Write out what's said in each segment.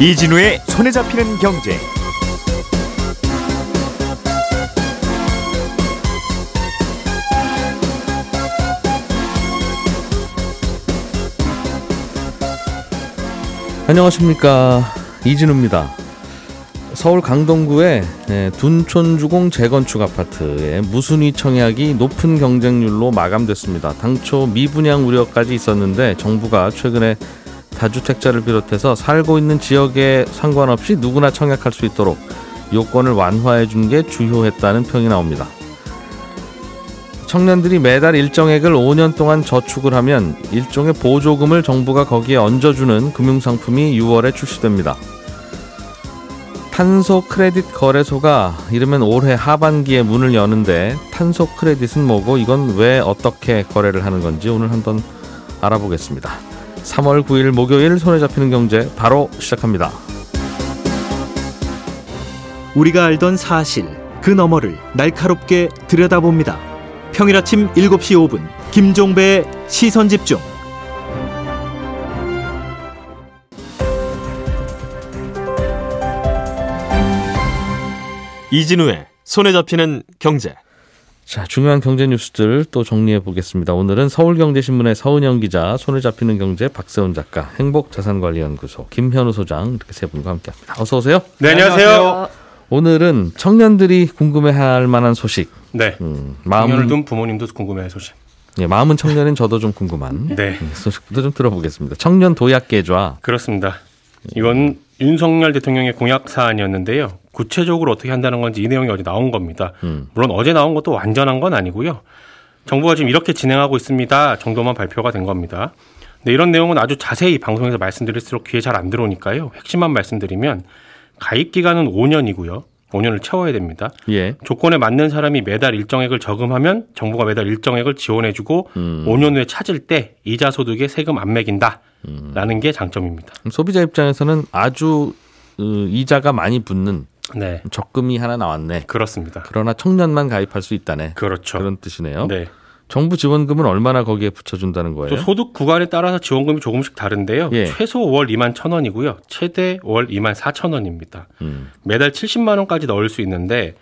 이진우의 손에 잡히는 경제. 안녕하십니까 이진우입니다. 서울 강동구의 예, 둔촌주공 재건축 아파트의 무순위 청약이 높은 경쟁률로 마감됐습니다. 당초 미분양 우려까지 있었는데 정부가 최근에 다주택자를 비롯해서 살고 있는 지역에 상관없이 누구나 청약할 수 있도록 요건을 완화해 준 게 주요했다는 평이 나옵니다. 청년들이 매달 일정액을 5년 동안 저축을 하면 일종의 보조금을 정부가 거기에 얹어주는 금융상품이 6월에 출시됩니다. 탄소 크레딧 거래소가 이르면 올해 하반기에 문을 여는데 탄소 크레딧은 뭐고 이건 왜 어떻게 거래를 하는 건지 오늘 한번 알아보겠습니다. 3월 9일 목요일 손에 잡히는 경제 바로 시작합니다. 우리가 알던 사실 그 너머를 날카롭게 들여다봅니다. 평일 아침 7시 5분 김종배의 시선 집중. 이진우의 손에 잡히는 경제. 자, 중요한 경제 뉴스들 또 정리해 보겠습니다. 오늘은 서울경제신문의 서은영 기자, 손에 잡히는 경제 박세훈 작가, 행복자산관리연구소 김현우 소장 이렇게 세 분과 함께합니다. 어서 오세요. 네, 안녕하세요. 오늘은 청년들이 궁금해할 만한 소식. 네. 음, 마음을 둔 부모님도 궁금해할 소식. 예, 마음은 청년인 저도 좀 궁금한 네. 음, 소식도 좀 들어보겠습니다. 청년 도약 계좌. 그렇습니다. 이건 윤석열 대통령의 공약 사안이었는데요. 구체적으로 어떻게 한다는 건지 이 내용이 어제 나온 겁니다. 음. 물론 어제 나온 것도 완전한 건 아니고요. 정부가 지금 이렇게 진행하고 있습니다. 정도만 발표가 된 겁니다. 근데 이런 내용은 아주 자세히 방송에서 말씀드릴수록 귀에 잘 안 들어오니까요. 핵심만 말씀드리면 가입 기간은 5년이고요. 5년을 채워야 됩니다. 예. 조건에 맞는 사람이 매달 일정액을 저금하면 정부가 매달 일정액을 지원해주고 음. 5년 후에 찾을 때 이자 소득에 세금 안 매긴다라는 게 장점입니다. 소비자 입장에서는 아주 어, 이자가 많이 붙는 네, 적금이 하나 나왔네. 그렇습니다. 그러나 청년만 가입할 수 있다네. 그렇죠. 그런 뜻이네요. 네. 정부 지원금은 얼마나 거기에 붙여준다는 거예요? 또 소득 구간에 따라서 지원금이 조금씩 다른데요. 예. 최소 월 2만 1천 원이고요. 최대 월 2만 4천 원입니다. 음. 매달 70만 원까지 넣을 수 있는데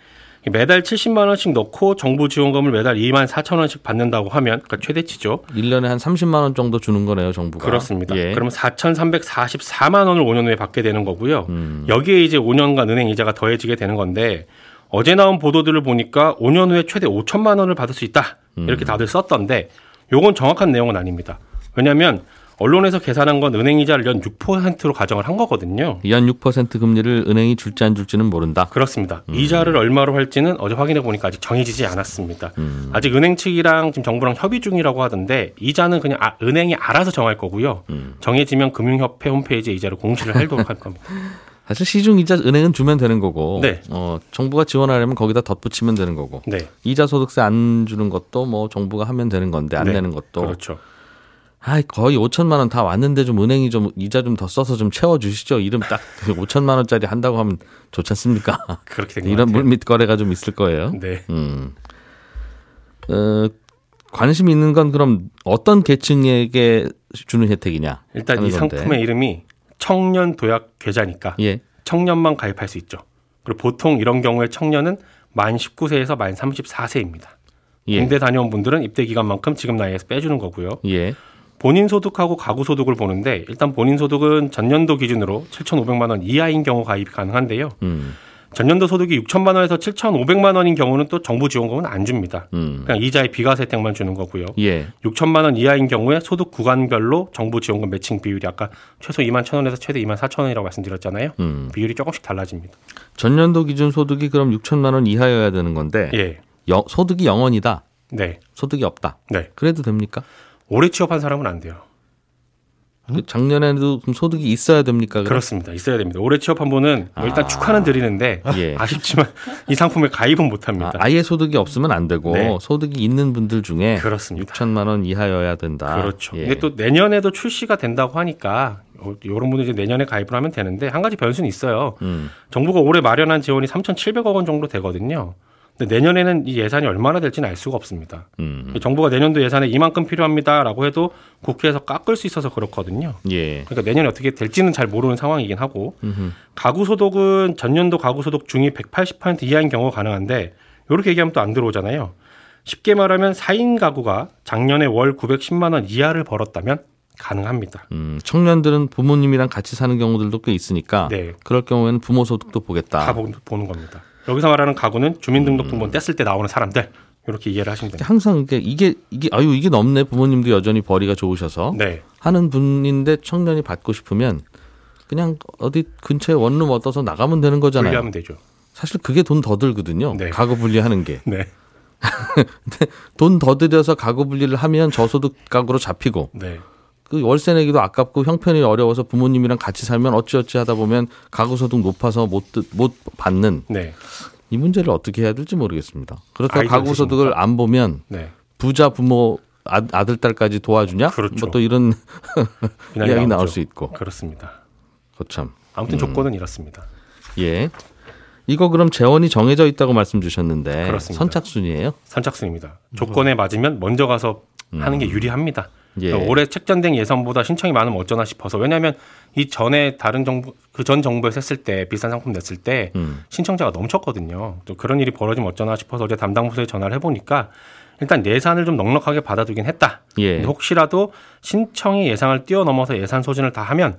매달 70만 원씩 넣고 정부 지원금을 매달 2만 4천 원씩 받는다고 하면 그러니까 최대치죠. 1년에 한 30만 원 정도 주는 거네요, 정부가. 그렇습니다. 예. 그러면 4,344만 원을 5년 후에 받게 되는 거고요. 음. 여기에 이제 5년간 은행 이자가 더해지게 되는 건데 어제 나온 보도들을 보니까 5년 후에 최대 5천만 원을 받을 수 있다. 음. 이렇게 다들 썼던데 요건 정확한 내용은 아닙니다. 왜냐하면 언론에서 계산한 건 은행 이자를 연 6%로 가정을 한 거거든요. 연 6% 금리를 은행이 줄지 안 줄지는 모른다. 그렇습니다. 음. 이자를 얼마로 할지는 어제 확인해 보니까 아직 정해지지 않았습니다. 음. 아직 은행 측이랑 지금 정부랑 협의 중이라고 하던데 이자는 그냥 아- 은행이 알아서 정할 거고요. 음. 정해지면 금융협회 홈페이지에 이자를 공시를 하도록 할 겁니다. 사실 시중 이자 은행은 주면 되는 거고, 네. 어, 정부가 지원하려면 거기다 덧붙이면 되는 거고, 네, 이자 소득세 안 주는 것도 뭐 정부가 하면 되는 건데 안 네. 내는 것도, 그렇죠. 아 거의 5천만 원 다 왔는데 좀 은행이 좀 이자 좀 더 써서 좀 채워 주시죠. 이름 딱 5천만 원짜리 한다고 하면 좋지 않습니까? 그렇게 이런. 물밑 거래가 좀 있을 거예요. 네. 음. 어, 관심 있는 건 그럼 어떤 계층에게 주는 혜택이냐? 일단 이 건데. 상품의 이름이 청년 도약 계좌니까 예. 청년만 가입할 수 있죠. 그리고 보통 이런 경우에 청년은 만 19세에서 만 34세입니다. 예. 군대 다녀온 분들은 입대 기간만큼 지금 나이에서 빼주는 거고요. 예. 본인 소득하고 가구 소득을 보는데 일단 본인 소득은 전년도 기준으로 7,500만 원 이하인 경우 가입이 가능한데요. 음. 전년도 소득이 6천만 원에서 7,500만 원인 경우는 또 정부 지원금은 안 줍니다. 음. 그냥 이자의 비과세 혜택만 주는 거고요. 예. 6천만 원 이하인 경우에 소득 구간별로 정부 지원금 매칭 비율이 아까 최소 2만 1천 원에서 최대 2만 4천 원이라고 말씀드렸잖아요. 음. 비율이 조금씩 달라집니다. 전년도 기준 소득이 그럼 6천만 원 이하여야 되는 건데 예. 여- 소득이 0원이다. 네. 소득이 없다. 네. 그래도 됩니까? 오래 취업한 사람은 안 돼요. 그 작년에도 소득이 있어야 됩니까? 그럼? 그렇습니다. 있어야 됩니다. 오래 취업한 분은 뭐 일단 아. 축하는 드리는데 예. 아쉽지만 이 상품에 가입은 못 합니다. 아, 아예 소득이 없으면 안 되고 네. 소득이 있는 분들 중에 그렇습니다. 6천만 원 이하여야 된다. 그렇죠. 예. 근데 또 내년에도 출시가 된다고 하니까 이런 분들 이제 내년에 가입을 하면 되는데 한 가지 변수는 있어요. 음. 정부가 올해 마련한 지원이 3,700억 원 정도 되거든요. 근데 내년에는 이 예산이 얼마나 될지는 알 수가 없습니다. 음. 정부가 내년도 예산에 이만큼 필요합니다라고 해도 국회에서 깎을 수 있어서 그렇거든요. 예. 그러니까 내년에 어떻게 될지는 잘 모르는 상황이긴 하고 음흠. 가구 소득은 전년도 가구 소득 중위 180% 이하인 경우가 가능한데 이렇게 얘기하면 또 안 들어오잖아요. 쉽게 말하면 4인 가구가 작년에 월 910만 원 이하를 벌었다면 가능합니다. 음, 청년들은 부모님이랑 같이 사는 경우들도 꽤 있으니까 네. 그럴 경우에는 부모 소득도 보겠다. 다 보- 보는 겁니다. 여기서 말하는 가구는 주민등록등본 뗐을 때 나오는 사람들 이렇게 이해를 하시면 됩니다. 항상 이게 이게 이게 아유 이게 넘네 부모님도 여전히 벌이가 좋으셔서 네, 하는 분인데 청년이 받고 싶으면 그냥 어디 근처에 원룸 얻어서 나가면 되는 거잖아요. 분리하면 되죠. 사실 그게 돈 더 들거든요. 네. 가구 분리하는 게. 네, 돈 더 들여서 가구 분리를 하면 저소득 가구로 잡히고 네, 그 월세 내기도 아깝고 형편이 어려워서 부모님이랑 같이 살면 어찌어찌 하다 보면 가구 소득 높아서 못, 듣- 못 받는 네, 이 문제를 어떻게 해야 될지 모르겠습니다. 그렇다고 아이디어 가구 소득을 안 보면 네. 부자 부모 아, 아들 딸까지 도와주냐? 그렇죠. 뭐 또 이런 이야기 나오죠. 나올 수 있고. 그렇습니다. 거참. 아무튼 조건은 이렇습니다. 예. 이거 그럼 재원이 정해져 있다고 말씀 주셨는데 그렇습니다. 선착순이에요? 선착순입니다. 조건에 맞으면 먼저 가서 하는 게 유리합니다. 예. 그러니까 올해 책전된 예산보다 신청이 많으면 어쩌나 싶어서 왜냐하면 이 전에 다른 정부 그 전 정부에서 했을 때 비싼 상품 냈을 때 음. 신청자가 넘쳤거든요. 또 그런 일이 벌어지면 어쩌나 싶어서 어제 담당 부서에 전화를 해보니까 일단 예산을 좀 넉넉하게 받아두긴 했다. 예. 혹시라도 신청이 예상을 뛰어넘어서 예산 소진을 다 하면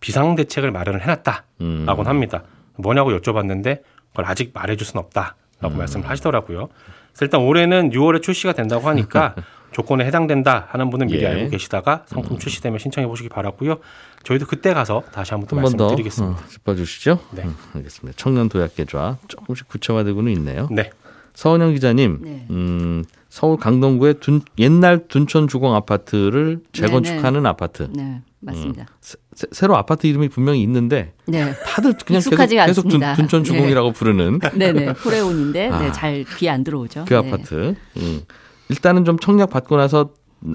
비상 대책을 마련을 해놨다라고는 음. 합니다. 뭐냐고 여쭤봤는데 그걸 아직 말해줄 수는 없다라고 음. 말씀을 하시더라고요. 그래서 일단 올해는 6월에 출시가 된다고 하니까 조건에 해당된다 하는 분은 미리 예. 알고 계시다가 상품 출시되면 신청해 보시기 바라고요. 저희도 그때 가서 다시 한번 또한번더 말씀드리겠습니다. 어, 짚어주시죠. 네. 음, 알겠습니다. 청년 도약 계좌 조금씩 구체화되고는 있네요. 네, 서은영 기자님, 네. 음, 서울 강동구의 둔, 옛날 둔촌 주공 아파트를 재건축하는 아파트. 네, 맞습니다. 새, 새- 새로 아파트 이름이 분명히 있는데 네. 다들 그냥 계속, 계속 둔, 않습니다. 둔촌 주공이라고 부르는 네네. 포레온인데 아. 네, 잘 귀에 안 들어오죠. 그 네. 아파트. 음. 일단은 좀 청약 받고 나서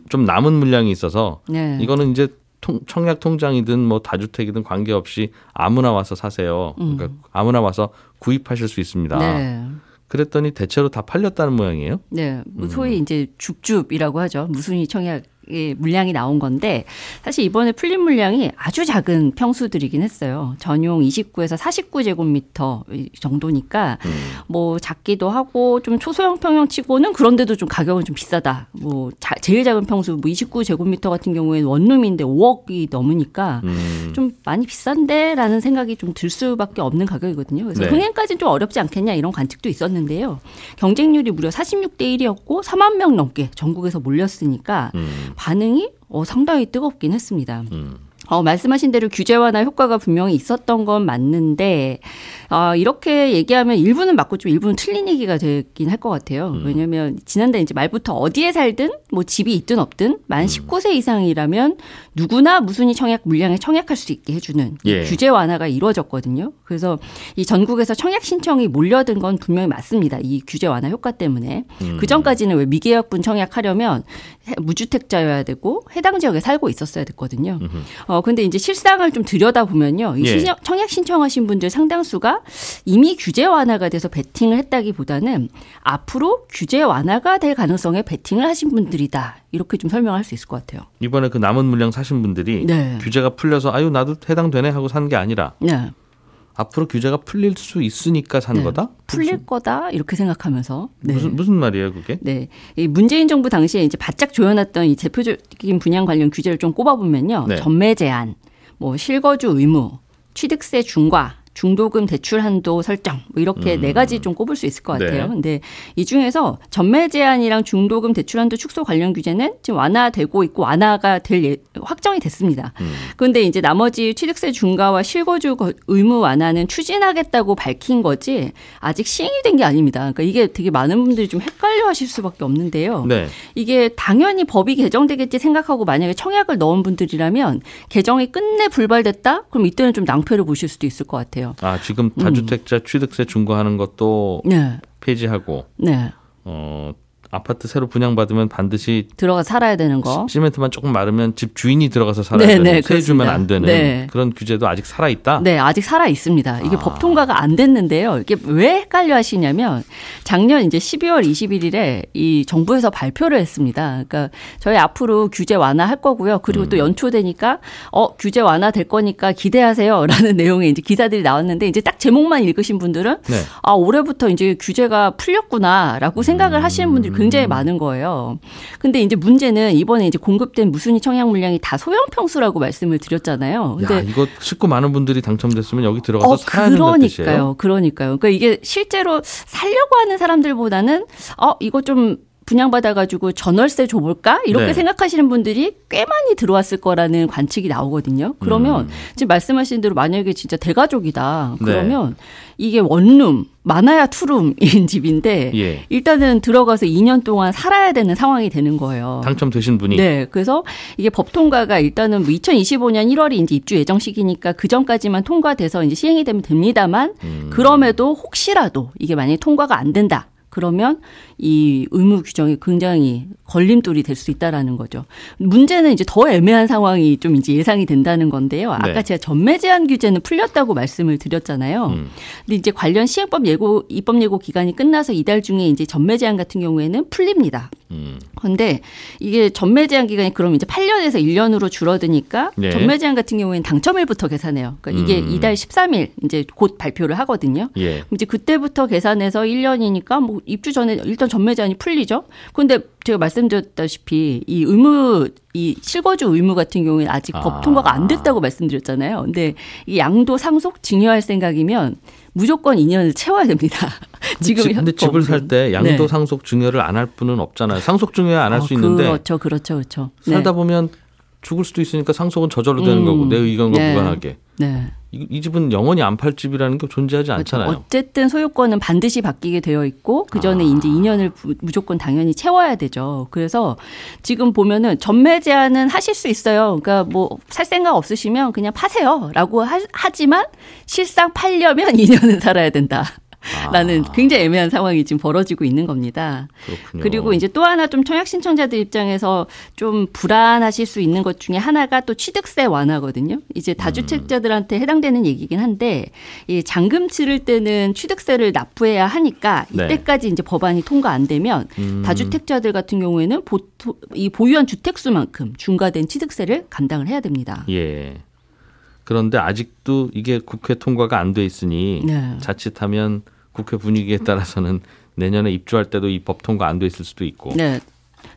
좀 남은 물량이 있어서 네. 이거는 이제 통, 청약 통장이든 뭐 다주택이든 관계없이 아무나 와서 사세요. 그러니까 아무나 와서 구입하실 수 있습니다. 음. 네. 그랬더니 대체로 다 팔렸다는 모양이에요. 네, 뭐 음. 소위 이제 줍줍이라고 하죠. 무순위 청약의 물량이 나온 건데 사실 이번에 풀린 물량이 아주 작은 평수들이긴 했어요. 전용 29에서 49제곱미터 정도니까 음. 뭐 작기도 하고 좀 초소형 평형치고는 그런데도 좀 가격은 좀 비싸다. 뭐 자- 제일 작은 평수 뭐 29제곱미터 같은 경우에는 원룸인데 5억이 넘으니까 음. 좀 많이 비싼데라는 생각이 좀 들 수밖에 없는 가격이거든요. 그래서 네. 흥행까지는 좀 어렵지 않겠냐 이런 관측도 있었는데요. 경쟁률이 무려 46대 1이었고 4만 명 넘게 전국에서 몰렸으니까 음. 반응이 어, 상당히 뜨겁긴 했습니다. 음. 어, 말씀하신 대로 규제 완화 효과가 분명히 있었던 건 맞는데, 어, 이렇게 얘기하면 일부는 맞고 좀 일부는 틀린 얘기가 되긴 할 것 같아요. 왜냐면 지난달 이제 말부터 어디에 살든 뭐 집이 있든 없든 만 19세 이상이라면 누구나 무순위 청약 물량에 청약할 수 있게 해주는 이 예. 규제 완화가 이루어졌거든요. 그래서 이 전국에서 청약 신청이 몰려든 건 분명히 맞습니다. 이 규제 완화 효과 때문에. 그 전까지는 왜 미계약분 청약하려면 해- 무주택자여야 되고 해당 지역에 살고 있었어야 됐거든요. 어 근데 이제 실상을 좀 들여다 보면요, 이 예. 청약 신청하신 분들 상당수가 이미 규제 완화가 돼서 베팅을 했다기 보다는 앞으로 규제 완화가 될 가능성에 베팅을 하신 분들이다 이렇게 좀 설명할 수 있을 것 같아요. 이번에 그 남은 물량 사신 분들이 네. 규제가 풀려서 아유 나도 해당되네 하고 산 게 아니라 네, 앞으로 규제가 풀릴 수 있으니까 산 네. 거다? 풀릴 거다 이렇게 생각하면서 네. 무슨 무슨 말이에요 그게? 네. 이 문재인 정부 당시에 이제 바짝 조여놨던 이 대표적인 분양 관련 규제를 좀 꼽아보면요. 네. 전매 제한, 뭐 실거주 의무, 취득세 중과, 중도금 대출 한도 설정 뭐 이렇게 네 가지 좀 꼽을 수 있을 것 같아요. 음. 네. 근데 이 중에서 전매 제한이랑 중도금 대출 한도 축소 관련 규제는 지금 완화되고 있고 완화가 될 예, 확정이 됐습니다. 음. 그런데 이제 나머지 취득세 중과와 실거주 거- 의무 완화는 추진하겠다고 밝힌 거지 아직 시행이 된 게 아닙니다. 그러니까 이게 되게 많은 분들이 좀 헷갈려 하실 수밖에 없는데요. 네. 이게 당연히 법이 개정되겠지 생각하고 만약에 청약을 넣은 분들이라면 개정이 끝내 불발됐다? 그럼 이때는 좀 낭패를 보실 수도 있을 것 같아요. 아 지금 다주택자 취득세 중과하는 것도 네, 폐지하고 네, 어 아파트 새로 분양받으면 반드시 들어가 살아야 되는 거. 시- 시멘트만 조금 마르면 집 주인이 들어가서 살아야 네, 되는 네, 세 주면. 안 되는 네. 그런 규제도 아직 살아 있다. 네, 아직 살아 있습니다. 이게 아. 법 통과가 안 됐는데요. 이게 왜 헷갈려 하시냐면 작년 이제 12월 21일에 이 정부에서 발표를 했습니다. 그러니까 저희 앞으로 규제 완화할 거고요. 그리고 음. 또 연초 되니까 어, 규제 완화 될 거니까 기대하세요라는 내용의 이제 기사들이 나왔는데 이제 딱 제목만 읽으신 분들은 네. 아, 올해부터 이제 규제가 풀렸구나라고 생각을 하시는 분들이 굉장히 많은 거예요. 근데 이제 문제는 이번에 이제 공급된 무순위 청약 물량이 다 소형 평수라고 말씀을 드렸잖아요. 근데 야, 이거 식구 많은 분들이 당첨됐으면 여기 들어가서 어, 뜻이에요. 그러니까요. 그러니까요. 그러니까 이게 실제로 살려고 하는 사람들보다는 어, 이거 좀 분양받아가지고 전월세 줘볼까? 이렇게 네. 생각하시는 분들이 꽤 많이 들어왔을 거라는 관측이 나오거든요. 그러면 음. 지금 말씀하신 대로 만약에 진짜 대가족이다. 네. 그러면 이게 원룸, 많아야 투룸인 집인데 예. 일단은 들어가서 2년 동안 살아야 되는 상황이 되는 거예요. 당첨되신 분이 네. 그래서 이게 법 통과가 일단은 뭐 2025년 1월이 이제 입주 예정 시기니까 그 전까지만 통과돼서 이제 시행이 되면 됩니다만 음. 그럼에도 혹시라도 이게 만약에 통과가 안 된다. 그러면 이 의무 규정이 굉장히 걸림돌이 될 수 있다라는 거죠. 문제는 이제 더 애매한 상황이 좀 이제 예상이 된다는 건데요. 아까 네. 제가 전매 제한 규제는 풀렸다고 말씀을 드렸잖아요. 음. 근데 이제 관련 시행법 예고 입법 예고 기간이 끝나서 이달 중에 이제 전매 제한 같은 경우에는 풀립니다. 음. 그런데 이게 전매 제한 기간이 그럼 이제 8년에서 1년으로 줄어드니까 네. 전매 제한 같은 경우에는 당첨일부터 계산해요. 그러니까 이게 음. 이달 13일 이제 곧 발표를 하거든요. 예. 이제 그때부터 계산해서 1년이니까 뭐 입주 전에 일단 전매 제한이 풀리죠. 그런데 제가 말씀드렸다시피 이 의무 이 실거주 의무 같은 경우에는 아직 아. 법 통과가 안 됐다고 말씀드렸잖아요. 근데 이 양도 상속 증여할 생각이면 무조건 2년을 채워야 됩니다. 지금 집- 근데 집을 살 때 양도 네. 상속 증여를 안 할 분은 없잖아요. 상속 증여 안 할수 어, 있는데 그렇죠, 그렇죠, 그렇죠. 네. 살다 보면 죽을 수도 있으니까 상속은 저절로 되는 음. 거고 내 의견과 네. 무관하게 네. 이, 이 집은 영원히 안 팔 집이라는 게 존재하지 않잖아요. 어쨌든 소유권은 반드시 바뀌게 되어 있고 그 전에 아. 이제 2년을 부- 무조건 당연히 채워야 되죠. 그래서 지금 보면은 전매 제한은 하실 수 있어요. 그러니까 뭐 살 생각 없으시면 그냥 파세요라고 하, 하지만 실상 팔려면 2년은 살아야 된다. 라는 아. 굉장히 애매한 상황이 지금 벌어지고 있는 겁니다. 그렇군요. 그리고 이제 또 하나 좀 청약 신청자들 입장에서 좀 불안하실 수 있는 것 중에 하나가 또 취득세 완화거든요. 이제 다주택자들한테 해당되는 얘기긴 한데 이 잔금 치를 때는 취득세를 납부해야 하니까 네. 이때까지 이제 법안이 통과 안 되면 음. 다주택자들 같은 경우에는 보통 이 보유한 주택 수만큼 중과된 취득세를 감당을 해야 됩니다. 예. 그런데 아직도 이게 국회 통과가 안 돼 있으니 네. 자칫하면 국회 분위기에 따라서는 내년에 입주할 때도 이 법 통과 안 돼 있을 수도 있고. 네.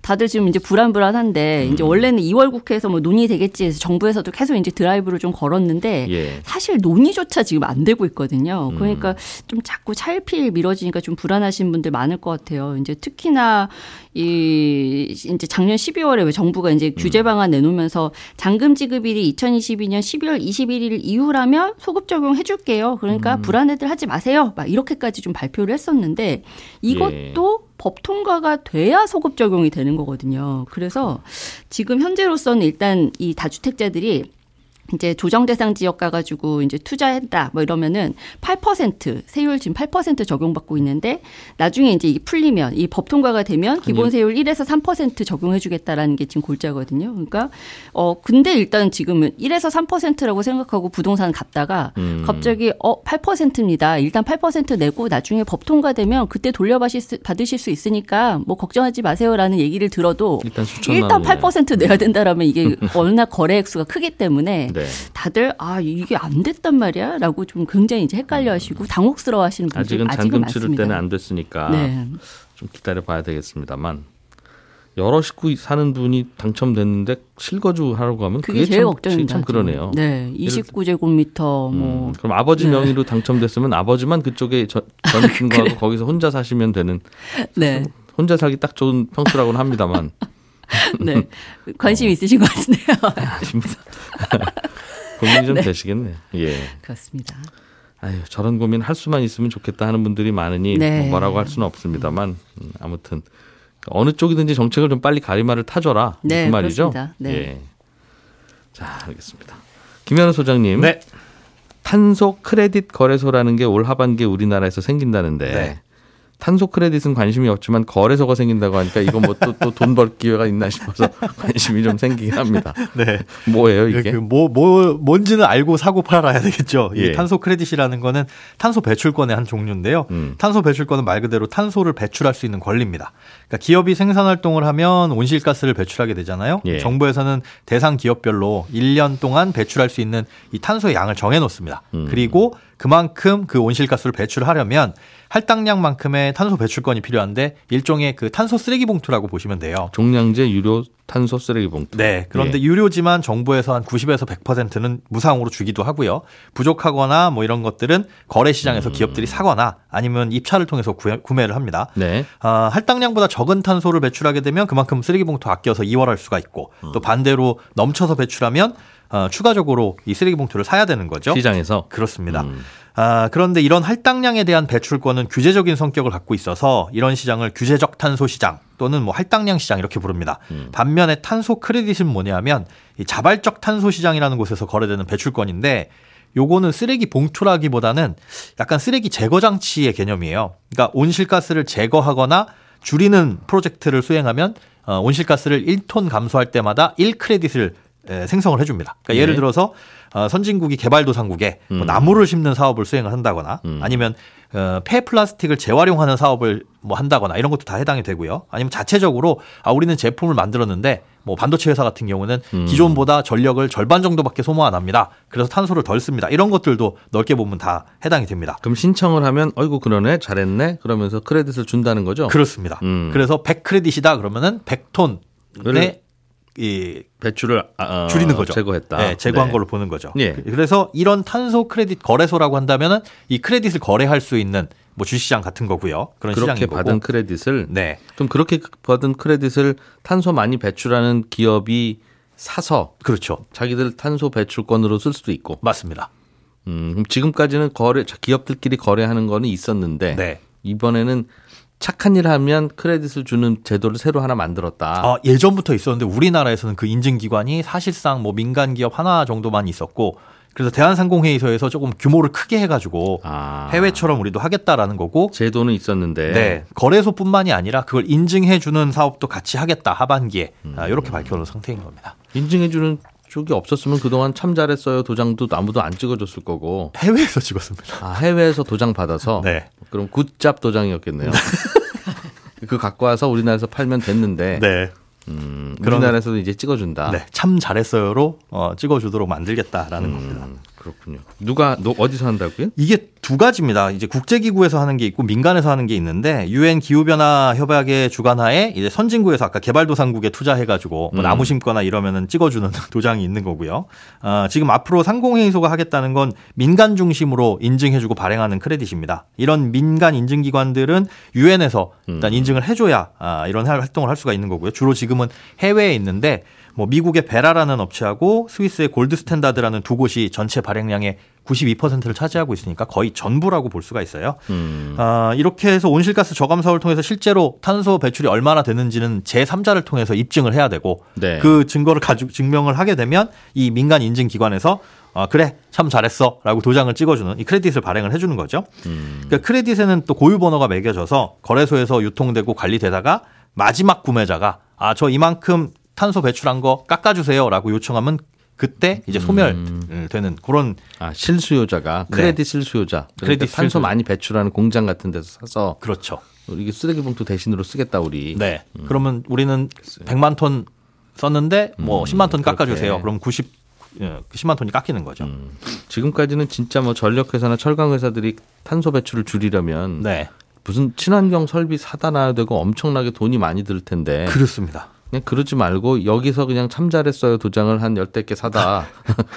다들 지금 이제 불안불안한데 음. 이제 원래는 2월 국회에서 뭐 논의 되겠지 해서 정부에서도 계속 이제 드라이브를 좀 걸었는데 예. 사실 논의조차 지금 안 되고 있거든요. 음. 그러니까 좀 자꾸 차일피일 미뤄지니까 좀 불안하신 분들 많을 것 같아요. 이제 특히나 이 이제 작년 12월에 왜 정부가 이제 음. 규제 방안 내놓으면서 잔금 지급일이 2022년 12월 21일 이후라면 소급 적용 해 줄게요. 그러니까 음. 불안해들 하지 마세요. 막 이렇게까지 좀 발표를 했었는데 이것도 예. 법 통과가 돼야 소급 적용이 되는 거거든요. 그래서 지금 현재로서는 일단 이 다주택자들이 이제 조정 대상 지역 가가지고 이제 투자했다 뭐 이러면은 8% 세율 지금 8% 적용받고 있는데 나중에 이제 이게 풀리면 이 법 통과가 되면 기본 세율 1에서 3% 적용해주겠다라는 게 지금 골자거든요. 그러니까 어 근데 일단 지금은 1에서 3%라고 생각하고 부동산 갔다가 음. 갑자기 어 8%입니다. 일단 8% 내고 나중에 법 통과되면 그때 돌려받으실 수, 받으실 수 있으니까 뭐 걱정하지 마세요라는 얘기를 들어도 일단 일단 원이네. 8% 내야 된다라면 이게 워낙 거래 액수가 크기 때문에 네. 다들 아 이게 안 됐단 말이야라고 좀 굉장히 이제 헷갈려하시고 당혹스러워하시는 분들이 아직은 아직은 잔금 치를 많습니다. 때는 안 됐으니까 네. 좀 기다려 봐야 되겠습니다만 여러 식구 사는 분이 당첨됐는데 실거주 하라고 하면 그게 그게 제일 참, 걱정입니다. 참 그러네요. 네, 29제곱미터 뭐 음, 그럼 아버지 네. 명의로 당첨됐으면 아버지만 그쪽에 저, 전입신고하고 거기서 혼자 사시면 되는 네, 혼자 살기 딱 좋은 평수라고는 합니다만 네 관심 있으신 것 같은데요. 아닙니다. 고민이 좀 되시겠네. 예. 그렇습니다. 아유 저런 고민 할 수만 있으면 좋겠다 하는 분들이 많으니 네. 뭐 뭐라고 할 수는 없습니다만 음, 아무튼 어느 쪽이든지 정책을 좀 빨리 가리마를 타줘라 네, 그 말이죠. 그렇습니다. 네. 예. 자 알겠습니다. 김현우 소장님. 네. 탄소 크레딧 거래소라는 게 올 하반기에 우리나라에서 생긴다는데 네. 탄소 크레딧은 관심이 없지만 거래소가 생긴다고 하니까 이거 뭐 또 또 돈 벌 기회가 있나 싶어서 관심이 좀 생기긴 합니다. 네. 뭐예요 이게? 그 뭐, 뭐, 뭔지는 알고 사고 팔아야 되겠죠. 예. 이 탄소 크레딧이라는 거는 탄소 배출권의 한 종류인데요. 음. 탄소 배출권은 말 그대로 탄소를 배출할 수 있는 권리입니다. 그러니까 기업이 생산 활동을 하면 온실가스를 배출하게 되잖아요. 예. 정부에서는 대상 기업별로 1년 동안 배출할 수 있는 이 탄소의 양을 정해 놓습니다. 음. 그리고 그만큼 그 온실가스를 배출하려면 할당량만큼의 탄소 배출권이 필요한데 일종의 그 탄소 쓰레기 봉투라고 보시면 돼요. 종량제 유료 탄소 쓰레기 봉투. 네. 그런데 예. 유료지만 정부에서 한 90에서 100%는 무상으로 주기도 하고요. 부족하거나 뭐 이런 것들은 거래 시장에서 음. 기업들이 사거나 아니면 입찰을 통해서 구해- 구매를 합니다. 네. 아, 할당량보다 적은 탄소를 배출하게 되면 그만큼 쓰레기 봉투 아껴서 이월할 수가 있고 음. 또 반대로 넘쳐서 배출하면 어, 추가적으로 이 쓰레기 봉투를 사야 되는 거죠. 시장에서 그렇습니다. 음. 아, 그런데 이런 할당량에 대한 배출권은 규제적인 성격을 갖고 있어서 이런 시장을 규제적 탄소 시장 또는 뭐 할당량 시장 이렇게 부릅니다. 음. 반면에 탄소 크레딧은 뭐냐면 이 자발적 탄소 시장이라는 곳에서 거래되는 배출권인데 요거는 쓰레기 봉투라기보다는 약간 쓰레기 제거 장치의 개념이에요. 그러니까 온실가스를 제거하거나 줄이는 프로젝트를 수행하면 어, 온실가스를 1톤 감소할 때마다 1크레딧을 에, 생성을 해줍니다. 그러니까 예를 네. 들어서 어, 선진국이 개발도상국에 뭐 음. 나무를 심는 사업을 수행을 한다거나 음. 아니면 어, 폐플라스틱을 재활용하는 사업을 뭐 한다거나 이런 것도 다 해당이 되고요. 아니면 자체적으로 아 우리는 제품을 만들었는데 뭐 반도체 회사 같은 경우는 음. 기존보다 전력을 절반 정도밖에 소모 안 합니다. 그래서 탄소를 덜 씁니다. 이런 것들도 넓게 보면 다 해당이 됩니다. 그럼 신청을 하면 어이구 그러네 잘했네 그러면서 크레딧을 준다는 거죠. 그렇습니다. 음. 그래서 100크레딧이다 그러면은 그래. 100톤의 이 배출을 아, 어, 줄이는 거죠. 제거했다. 네, 제거한 네. 걸로 보는 거죠. 예. 그래서 이런 탄소 크레딧 거래소라고 한다면은 이 크레딧을 거래할 수 있는 뭐 주시장 같은 거고요. 그런 그렇게. 받은 크레딧을 네. 그럼 그렇게 받은 크레딧을 탄소 많이 배출하는 기업이 사서 그렇죠. 자기들 탄소 배출권으로 쓸 수도 있고. 맞습니다. 음, 지금까지는 거래 기업들끼리 거래하는 거는 있었는데 네. 이번에는 착한 일 하면 크레딧을 주는 제도를 새로 하나 만들었다. 아, 예전부터 있었는데 우리나라에서는 그 인증 기관이 사실상 뭐 민간 기업 하나 정도만 있었고 그래서 대한상공회의소에서 조금 규모를 크게 해가지고 아. 해외처럼 우리도 하겠다라는 거고 제도는 있었는데 네. 거래소뿐만이 아니라 그걸 인증해주는 사업도 같이 하겠다 하반기에 음. 아, 이렇게 밝혀놓은 상태인 겁니다. 인증해주는 쪽이 없었으면 그동안 참 잘했어요 도장도 아무도 안 찍어줬을 거고 해외에서 찍었습니다. 아, 해외에서 도장 받아서 네. 그럼 굿잡 도장이었겠네요. 그 갖고 와서 우리나라에서 팔면 됐는데 네. 음, 우리나라에서도 이제 찍어준다. 네. 참 잘했어요로 어, 찍어주도록 만들겠다라는 겁니다. 음, 그렇군요. 누가 너 어디서 한다고요? 이게 두 가지입니다. 이제 국제기구에서 하는 게 있고 민간에서 하는 게 있는데 유엔 기후변화 협약의 주관하에 이제 선진국에서 아까 개발도상국에 투자해가지고 뭐 음. 나무 심거나 이러면은 찍어주는 도장이 있는 거고요. 아, 지금 앞으로 상공회의소가 하겠다는 건 민간 중심으로 인증해주고 발행하는 크레딧입니다. 이런 민간 인증기관들은 유엔에서 일단 음. 인증을 해줘야 아, 이런 할- 활동을 할 수가 있는 거고요. 주로 지금은 해외에 있는데 뭐 미국의 베라라는 업체하고 스위스의 골드 스탠다드라는 두 곳이 전체 발행량의 92%를 차지하고 있으니까 거의 전부라고 볼 수가 있어요. 음, 아, 이렇게 해서 온실가스 저감 사업을 통해서 실제로 탄소 배출이 얼마나 되는지는 제3자를 통해서 입증을 해야 되고 네. 그 증거를 가지고 증명을 하게 되면 이 민간 인증 기관에서 아, 그래 참 잘했어 라고 도장을 찍어주는 이 크레딧을 발행을 해주는 거죠. 음, 그러니까 크레딧에는 또 고유 번호가 매겨져서 거래소에서 유통되고 관리되다가 마지막 구매자가 아 저 이만큼 탄소 배출한 거 깎아주세요라고 요청하면 그때 이제 소멸되는 그런 아 실수요자가 네. 크레딧 실수요자. 그러니까 크레딧 탄소 실수요자. 많이 배출하는 공장 같은 데서 사서 그렇죠. 이게 쓰레기 봉투 대신으로 쓰겠다 우리. 네. 그러면 우리는 100만 톤 썼는데 뭐 음, 10만 톤 깎아 주세요. 그렇게. 그럼 90 예, 10만 톤이 깎이는 거죠. 음. 지금까지는 진짜 뭐 전력 회사나 철강 회사들이 탄소 배출을 줄이려면 네. 무슨 친환경 설비 사다 놔야 되고 엄청나게 돈이 많이 들 텐데 그렇습니다. 그냥 그러지 말고 여기서 그냥 참 잘했어요 도장을 한 열댓 개 사다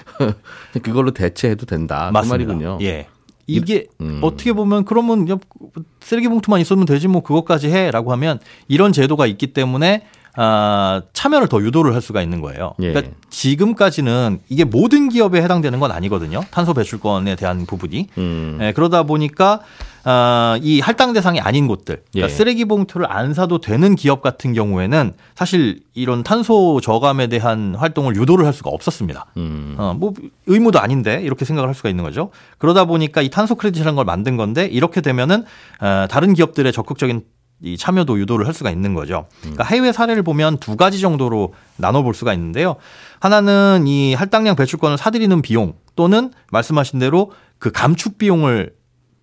그걸로 대체해도 된다 그 맞습니다. 말이군요. 예. 이게 음. 어떻게 보면 그러면 쓰레기 봉투만 있으면 되지 뭐 그것까지 해라고 하면 이런 제도가 있기 때문에 아, 참여를 더 유도를 할 수가 있는 거예요. 예. 그러니까 지금까지는 이게 모든 기업에 해당되는 건 아니거든요. 탄소 배출권에 대한 부분이. 음. 예, 그러다 보니까 아, 이 할당 대상이 아닌 곳들, 그러니까 예. 쓰레기 봉투를 안 사도 되는 기업 같은 경우에는 사실 이런 탄소 저감에 대한 활동을 유도를 할 수가 없었습니다. 음. 어, 뭐 의무도 아닌데 이렇게 생각을 할 수가 있는 거죠. 그러다 보니까 이 탄소 크레딧이라는 걸 만든 건데 이렇게 되면은 어, 다른 기업들의 적극적인 이 참여도 유도를 할 수가 있는 거죠. 그러니까 해외 사례를 보면 두 가지 정도로 나눠 볼 수가 있는데요. 하나는 이 할당량 배출권을 사들이는 비용 또는 말씀하신 대로 그 감축 비용을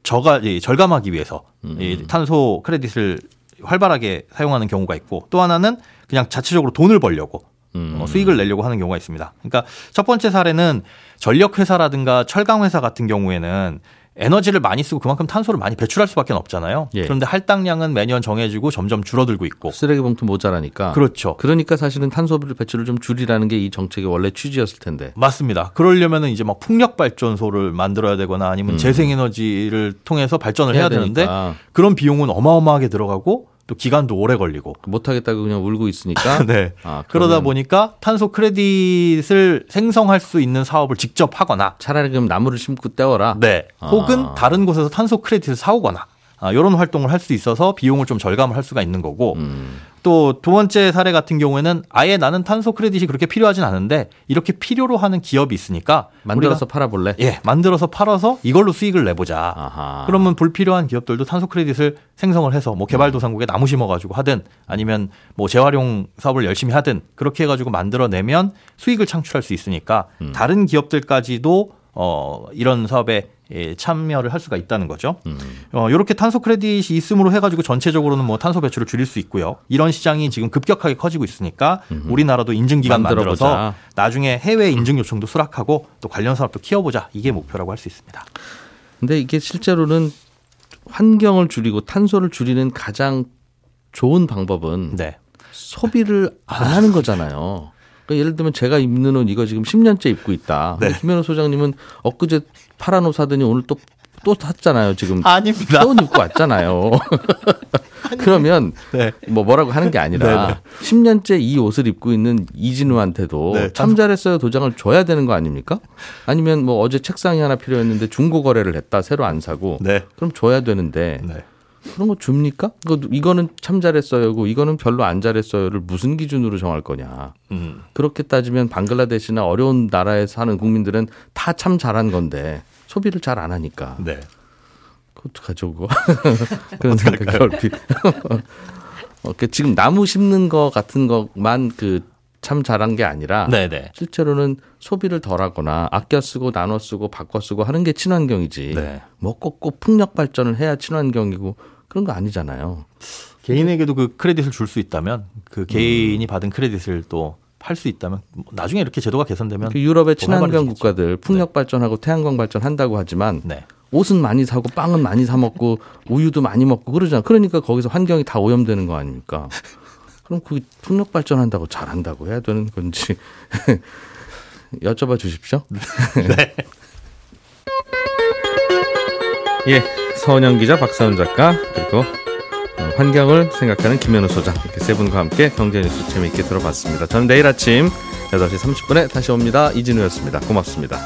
저가 이, 절감하기 위해서 이 탄소 크레딧을 활발하게 사용하는 경우가 있고 또 하나는 그냥 자체적으로 돈을 벌려고 음. 어, 수익을 내려고 하는 경우가 있습니다. 그러니까 첫 번째 사례는 전력 회사라든가 철강 회사 같은 경우에는 에너지를 많이 쓰고 그만큼 탄소를 많이 배출할 수밖에 없잖아요. 예. 그런데 할당량은 매년 정해지고 점점 줄어들고 있고. 쓰레기 봉투 모자라니까. 그렇죠. 그러니까 사실은 탄소 배출을 좀 줄이라는 게 이 정책의 원래 취지였을 텐데. 맞습니다. 그러려면은 이제 막 풍력 발전소를 만들어야 되거나 아니면 음. 재생에너지를 통해서 발전을 해야, 되는데 되니까 그런 비용은 어마어마하게 들어가고 또 기간도 오래 걸리고. 못하겠다고 그냥 울고 있으니까. 네. 아, 그러다 보니까 탄소 크레딧을 생성할 수 있는 사업을 직접 하거나 차라리 그럼 나무를 심고 떼어라. 네. 아. 혹은 다른 곳에서 탄소 크레딧을 사오거나 아, 이런 활동을 할 수 있어서 비용을 좀 절감을 할 수가 있는 거고 음. 또두 번째 사례 같은 경우에는 아예 나는 탄소 크레딧이 그렇게 필요하진 않은데 이렇게 필요로 하는 기업이 있으니까 만들어서 팔아볼래? 예 만들어서 팔아서 이걸로 수익을 내보자. 아하. 그러면 불필요한 기업들도 탄소 크레딧을 생성을 해서 뭐 개발도상국에 나무 심어가지고 하든 아니면 뭐 재활용 사업을 열심히 하든 그렇게 해가지고 만들어내면 수익을 창출할 수 있으니까 음. 다른 기업들까지도 어 이런 사업에 예, 참여를 할 수가 있다는 거죠. 음. 어, 이렇게 탄소 크레딧이 있음으로 해가지고 전체적으로는 뭐 탄소 배출을 줄일 수 있고요. 이런 시장이 지금 급격하게 커지고 있으니까 우리나라도 인증 기관 만들어서 만들어보자. 나중에 해외 인증 요청도 수락하고 또 관련 사업도 키워보자 이게 목표라고 할 수 있습니다. 근데 이게 실제로는 환경을 줄이고 탄소를 줄이는 가장 좋은 방법은 네. 소비를 안 하는 거잖아요. 그러니까 예를 들면 제가 입는 옷 이거 지금 10년째 입고 있다. 네. 김현우 소장님은 엊그제 파란 옷 사더니 오늘 또, 또 샀잖아요. 지금 아닙니다. 새옷 입고 왔잖아요. 그러면 네. 뭐 뭐라고 하는 게 아니라 네, 10년째 이 옷을 입고 있는 이진우한테도 네, 참 잘했어요 도장을 줘야 되는 거 아닙니까? 아니면 뭐 어제 책상이 하나 필요했는데 중고 거래를 했다 새로 안 사고 네. 그럼 줘야 되는데 네. 그런 거 줍니까? 이거 이거는 참 잘했어요고 이거는 별로 안 잘했어요를 무슨 기준으로 정할 거냐? 음. 그렇게 따지면 방글라데시나 어려운 나라에 사는 국민들은 다 참 잘한 건데 소비를 잘 안 하니까 네. 그 어떡하죠 그거? 그런 생각이 얼핏. 어, 그 지금 나무 심는 거 같은 것만 그 참 잘한 게 아니라 네, 네. 실제로는 소비를 덜하거나 아껴 쓰고 나눠 쓰고 바꿔 쓰고 하는 게 친환경이지. 네. 뭐 꼭꼭 풍력 발전을 해야 친환경이고 그런 거 아니잖아요. 개인에게도 그 크레딧을 줄 수 있다면 그 개인이 받은 크레딧을 또 팔수 있다면 뭐 나중에 이렇게 제도가 개선되면 그 유럽의 더 친환경. 국가들 풍력 발전하고 태양광 발전한다고 하지만 네. 옷은 많이 사고 빵은 많이 사 먹고 우유도 많이 먹고 그러잖아. 그러니까 거기서 환경이 다 오염되는 거 아닙니까? 그럼 그 풍력 발전한다고 잘한다고 해야 되는 건지 여쭤봐 주십시오. 네. 예, 서은영 기자, 박사훈 작가 그리고 어, 환경을 생각하는 김현우 소장 이렇게 세 분과 함께 경제 뉴스 재미있게 들어봤습니다. 저는 내일 아침 8시 30분에 다시 옵니다. 이진우였습니다. 고맙습니다.